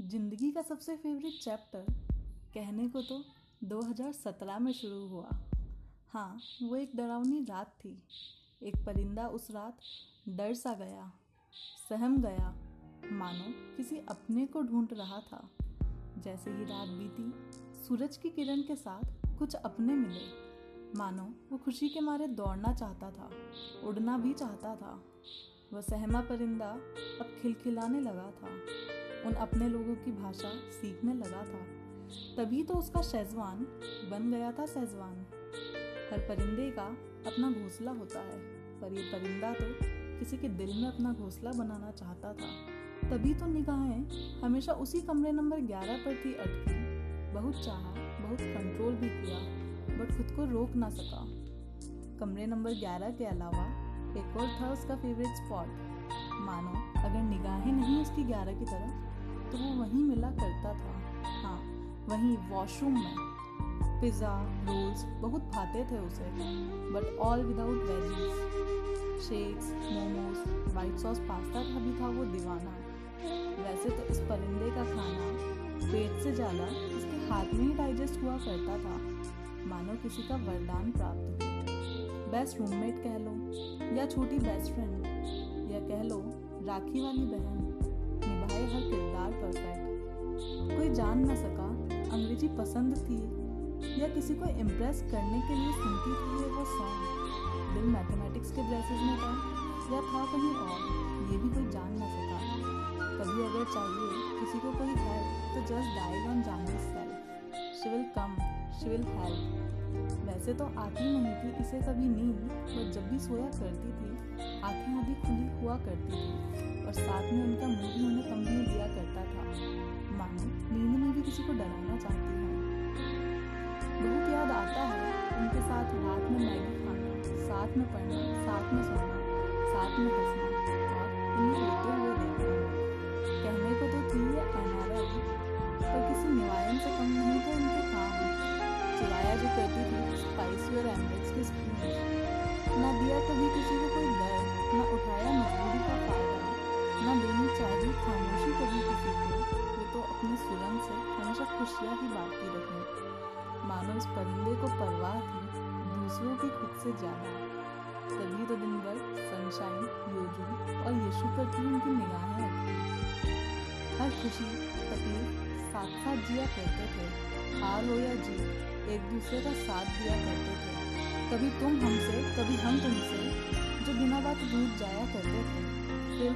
ज़िंदगी का सबसे फेवरेट चैप्टर कहने को तो 2017 में शुरू हुआ। हाँ वो एक डरावनी रात थी। एक परिंदा उस रात डर सा गया, सहम गया। मानो किसी अपने को ढूंढ रहा था। जैसे ही रात बीती, सूरज की किरण के साथ कुछ अपने मिले। मानो वो खुशी के मारे दौड़ना चाहता था, उड़ना भी चाहता था। वह सहमा परिंदा अब खिलखिलाने लगा था। उन अपने लोगों की भाषा सीखने लगा था। तभी तो उसका शेजवान बन गया था शेजवान। हर परिंदे का अपना घोंसला होता है, पर ये परिंदा तो किसी के दिल में अपना घोंसला बनाना चाहता था। तभी तो निगाहें हमेशा उसी कमरे नंबर 11 पर थी अटकी। बहुत चाहा, बहुत कंट्रोल भी किया बट खुद को रोक ना सका। कमरे नंबर 11 के अलावा एक और था उसका फेवरेट स्पॉट मानो अगर निगाहें नहीं उसकी 11 की तरफ़ तो वो वहीं मिला करता था। हाँ वहीं वॉशरूम में। पिज़्ज़ा रोल्स बहुत भाते थे उसे but all without veggies shakes momos white sauce pasta का भी था वो दीवाना। वैसे तो इस परिंदे का खाना पेट से ज़्यादा इसके हाथ में ही डाइजेस्ट हुआ करता था। मानो किसी का वरदान प्राप्त हो। बेस्ट रूममेट कह लो, या छोटी बेस्ट फ्रेंड या कह लो, राखी वाली बहन। हर किरदार परफेक्ट कोई जान ना सका अंग्रेज़ी पसंद थी या किसी को इम्प्रेस करने के लिए सुनती थी ये वो सॉन्ग दिल मैथमेटिक्स के ब्रेसेस में था या था कहीं और, ये भी कोई जान ना सका। कभी अगर चाहिए किसी को कोई हेल्प तो just dial on Janvi self she will come she will help वैसे तो आती नहीं थी इसे कभी नींद, पर जब भी सोया करती थी, आँखें आधी खुली हुआ करती थी। और साथ में उनका मुँह उन्हें कंपनी दिया करता था। मानो, नींद में भी किसी को डराना चाहती है। बहुत याद आता है उनके साथ रात में मैगी खाना, साथ में पढ़ना, साथ में सोना, साथ में हंसना और इन्हें रोते हुए देखना। कहने को तो थी ये पर किसी निवायन से कम नहीं थे उनके काम। जो थी और चाहिए खामोशी कभी किसी को, ये तो अपनी सुरंग से हमेशा खुशियाँ ही बांटती रहे। मानो इस परिंदे को परवाह थी, दूसरों की खुद से ज़्यादा तभी तो दिन भर सनशाइन योजू और यीशु पर थी उनकी निगाहें अटकी हर खुशी, तकलीफ़ साथ साथ जिया करते थे। हार हो या जीत, एक दूसरे का साथ दिया करते थे। कभी तुम हमसे, कभी हम तुमसे, जो बिना बात रूठ जाया करते थे। फिर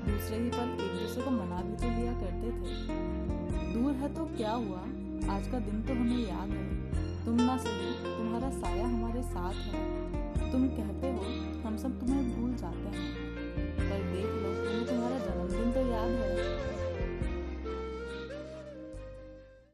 दूसरे ही पल एक दूसरे को मना भी तो लिया करते थे। दूर है तो क्या हुआ? आज का दिन तो हमें याद है। तुम ना सही तुम्हारा साया हमारे साथ है। तुम कहते हो, हम सब तुम्हें भूल जाते हैं। पर